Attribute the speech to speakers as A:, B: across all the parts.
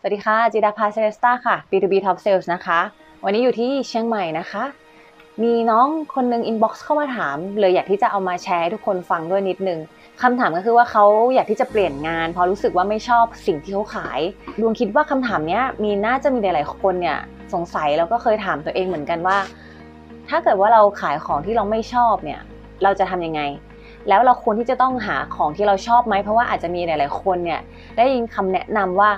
A: สวัสดีค่ะ จิดาภาเซเลสตาค่ะ B2B Top Sales นะคะ วันนี้อยู่ที่เชียงใหม่นะคะ มีน้องคนหนึ่งอินบ็อกซ์เข้ามาถาม เลยอยากที่จะเอามาแชร์ให้ทุกคนฟังด้วยนิดนึงคำถามก็คือว่าเขาอยากที่จะเปลี่ยนงานเพราะรู้สึกว่าไม่ชอบสิ่งที่เขาขายดวงคิดว่าคำถามนี้มีน่าจะมีหลาย ๆ คนเนี่ยสงสัยแล้วก็เคยถามตัวเองเหมือนกันว่า ถ้าเกิดว่าเราขายของที่เราไม่ชอบเนี่ย เราจะทำยังไง แล้วเราควรที่จะต้องหาของที่เราชอบไหมเพราะว่าอาจจะมีหลาย ๆ คนเนี่ยได้ยินคำแนะนำว่า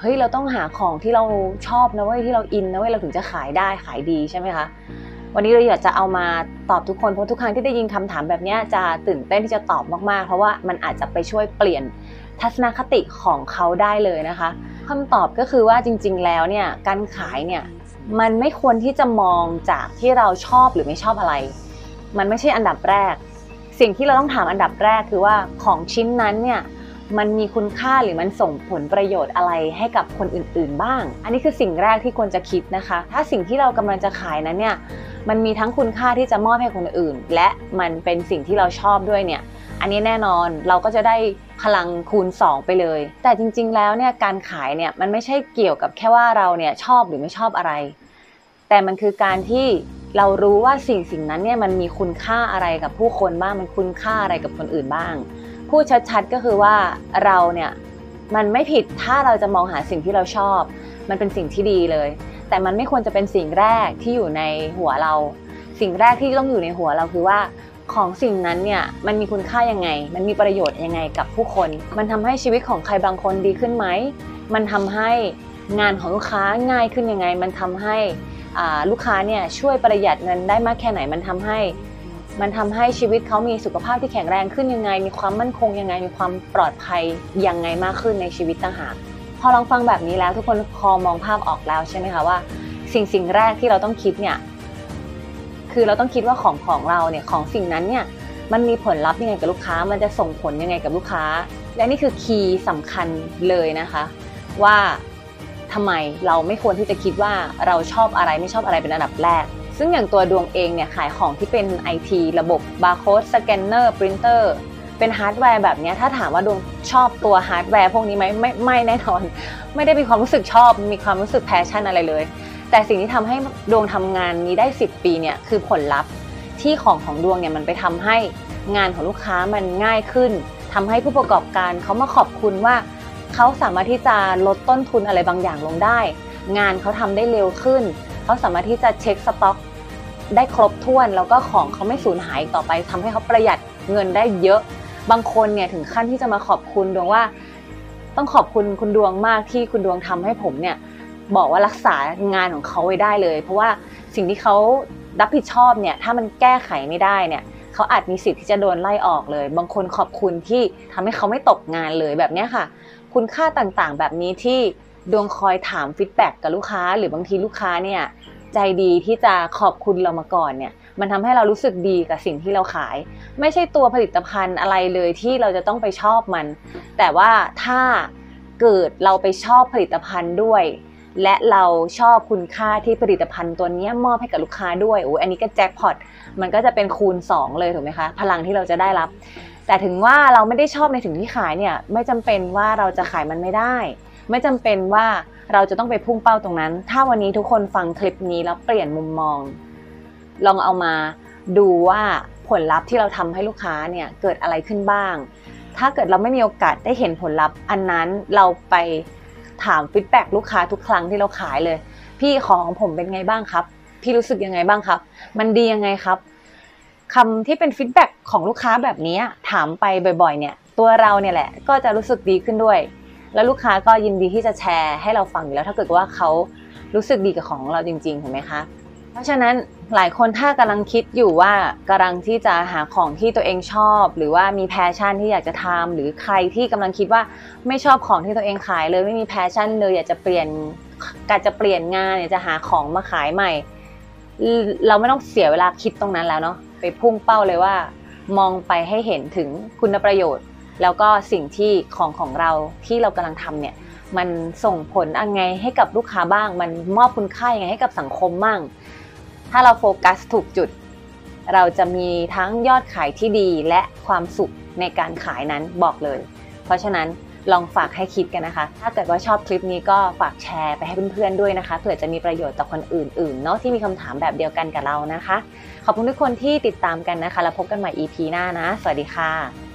A: เฮ้ยเราต้องหาของที่เราชอบนะเว้ยที่เราอินนะเว้ยเราถึงจะขายได้ขายดีใช่ไหมคะวันนี้เราอยากจะเอามาตอบทุกคนเพราะทุกครั้งที่ได้ยินคำถามแบบนี้จะตื่นเต้นที่จะตอบมากๆ เพราะว่ามันอาจจะไปช่วยเปลี่ยนทัศนคติของเขาได้เลยนะคะคำตอบก็คือว่าจริง ๆ แล้วเนี่ยการขายเนี่ยมันไม่ควรที่จะมองจากที่เราชอบหรือไม่ชอบอะไร มันไม่ใช่อันดับแรก สิ่งที่เราต้องถามอันดับแรกคือว่าของชิ้นนั้นเนี่ยมันมีคุณค่าหรือมันส่งผลประโยชน์อะไรให้กับคนอื่น ๆ บ้าง อันนี้คือสิ่งแรกที่ควรจะคิดนะคะ ถ้าสิ่งที่เรากำลังจะขายนั้นเนี่ยมันมีทั้งคุณค่าที่จะมอบให้คนอื่น และมันเป็นสิ่งที่เราชอบด้วยเนี่ยอันนี้แน่นอนเราก็จะได้พลังคูณ 2 ไปเลย แต่จริง ๆ แล้วเนี่ยการขายเนี่ยมันไม่ใช่เกี่ยวกับแค่ว่าเราเนี่ยชอบหรือไม่ชอบอะไร แต่มันคือการที่ เรารู้ว่าสิ่งสิ่งนั้นเนี่ยมันมีคุณค่าอะไรกับผู้คนบ้างมันคุณค่าอะไรกับคนอื่นบ้าง พูดชัดๆก็คือว่าเราเนี่ยมันไม่ผิดถ้าเราจะมองหาสิ่งที่เราชอบ มันเป็นสิ่งที่ดีเลย แต่มันไม่ควรจะเป็นสิ่งแรกที่อยู่ในหัวเรา สิ่งแรกที่ต้องอยู่ในหัวเราคือว่าของสิ่งนั้นเนี่ยมันมีคุณค่ายังไง มันมีประโยชน์ยังไงกับผู้คน มันทำให้ชีวิตของใครบางคนดีขึ้นไหม มันทำให้งานของลูกค้าง่ายขึ้นยังไง มันทำให้ ลูกค้าเนี่ยช่วยประหยัดเงินได้มากแค่ไหนมันทำให้ มันทำให้ชีวิตเขามีสุขภาพที่แข็งแรงขึ้นยังไง มีความมั่นคงยังไง มีความปลอดภัยยังไงมากขึ้นในชีวิตต่างหากพอลองฟังแบบนี้แล้วทุกคนพอมองภาพออกแล้วใช่ไหมคะว่า สิ่งสิ่งแรกที่เราต้องคิดเนี่ยคือเราต้องคิดว่าของของเราเนี่ยของสิ่งนั้นเนี่ยมันมีผลลัพธ์ยังไงกับลูกค้า มันจะส่งผลยังไงกับลูกค้า และนี่คือ key สำคัญเลยนะคะ ว่า ทำไมเราไม่ควรที่จะคิดว่าเราชอบอะไรไม่ชอบอะไรเป็นอันดับแรก ซึ่งอย่างตัวดวงเองเนี่ยขายของที่เป็น IT ระบบบาร์โค้ด scanner printer เป็นฮาร์ดแวร์แบบนี้ถ้าถามว่าดวงชอบตัวฮาร์ดแวร์พวกนี้ไหมไม่ไม่แน่นอน ไม่ได้มีความรู้สึกชอบมีความรู้สึก passion อะไรเลย แต่สิ่งที่ทำให้ดวงทำงานนี้ได้ 10 ปีเนี่ยคือผลลัพธ์ที่ของของดวงเนี่ยมันไปทำให้งานของลูกค้ามันง่ายขึ้นทำให้ผู้ประกอบการเขามาขอบคุณว่า เขาสามารถที่จะลดต้นทุนอะไรบางอย่างลงได้ งานเขาทำได้เร็วขึ้น เขาสามารถที่จะเช็คสต็อก ได้ครบถ้วน แล้วก็ของเขาไม่สูญหายต่อไปทำให้เขาประหยัดเงินได้เยอะ บางคนเนี่ยถึงขั้นที่จะมาขอบคุณดวงว่า ต้องขอบคุณคุณดวงมากที่คุณดวงทำให้ผมเนี่ยบอกว่ารักษางานของเขาไว้ได้เลย เพราะว่าสิ่งที่เขารับผิดชอบเนี่ยถ้ามันแก้ไขไม่ได้เนี่ยเขาอาจมีสิทธิ์ที่จะโดนไล่ออกเลย บางคนขอบคุณที่ทำให้เขาไม่ตกงานเลยแบบนี้ค่ะคุณค่าต่างๆ แบบนี้ที่ดวงคอยถาม feedback กับลูกค้า หรือบางทีลูกค้าเนี่ยใจดีที่จะขอบคุณเรามาก่อนเนี่ย มันทำให้เรารู้สึกดีกับสิ่งที่เราขาย ไม่ใช่ตัวผลิตภัณฑ์อะไรเลยที่เราจะต้องไปชอบมัน แต่ว่าถ้าเกิดเราไปชอบผลิตภัณฑ์ด้วย และเราชอบคุณค่าที่ผลิตภัณฑ์ตัวนี้มอบให้กับลูกค้าด้วยโอ้อันนี้ก็แจ็คพอตมันก็จะเป็นคูณ 2 เลยถูกไหมคะ พลังที่เราจะได้รับ แต่ถึงว่าเราไม่ได้ชอบในสิ่งที่ขายเนี่ยไม่จำเป็นว่าเราจะขายมันไม่ได้ ไม่จำเป็นว่าเราจะต้องไปพุ่งเป้าตรงนั้น ถ้าวันนี้ทุกคนฟังคลิปนี้แล้วเปลี่ยนมุมมอง ลองเอามาดูว่าผลลัพธ์ที่เราทำให้ลูกค้าเนี่ยเกิดอะไรขึ้นบ้าง ถ้าเกิดเราไม่มีโอกาสได้เห็นผลลัพธ์ อันนั้นเราไปถาม feedback ลูกค้าทุกครั้งที่เราขายเลย พี่ของผมเป็นไงบ้างครับ พี่รู้สึกยังไงบ้างครับ มันดียังไงครับ คำที่เป็น feedback ของลูกค้าแบบนี้ถามไปบ่อยๆเนี่ย ตัวเราเนี่ยแหละก็จะรู้สึกดีขึ้นด้วย แล้วลูกค้าก็ยินดีที่จะแชร์ให้เราฟังอยู่แล้วถ้าเกิดว่าเขารู้สึกดีกับของเราจริงๆถูกไหมคะ เพราะฉะนั้นหลายคนถ้ากำลังคิดอยู่ว่ากำลังที่จะหาของที่ตัวเองชอบ หรือว่ามี passion ที่อยากจะทำหรือใครที่กำลังคิดว่าไม่ชอบของที่ตัวเองขายเลยไม่มี passion เลยอยากจะเปลี่ยนการจะเปลี่ยนงานอยากจะหาของมาขายใหม่ เราไม่ต้องเสียเวลาคิดตรงนั้นแล้วเนาะ ไปพุ่งเป้าเลยว่า มองไปให้เห็นถึงคุณประโยชน์ แล้วก็สิ่งที่ของของเราที่เรากำลังทำเนี่ยมันส่งผลยังไงให้กับลูกค้าบ้าง มันมอบคุณค่ายังไงให้กับสังคมบ้าง ถ้าเราโฟกัสถูกจุด เราจะมีทั้งยอดขายที่ดีและความสุขในการขายนั้นบอกเลย เพราะฉะนั้น ลองฝากให้คิดกันนะคะ ถ้าเกิดว่าชอบคลิปนี้ก็ฝากแชร์ไปให้เพื่อนๆด้วยนะคะ เผื่อจะมีประโยชน์ต่อคนอื่นๆเนาะที่มีคำถามแบบเดียวกันกับเรานะคะ ขอบคุณทุกคนที่ติดตามกันนะคะ แล้วพบกันใหม่ EP หน้านะ สวัสดีค่ะ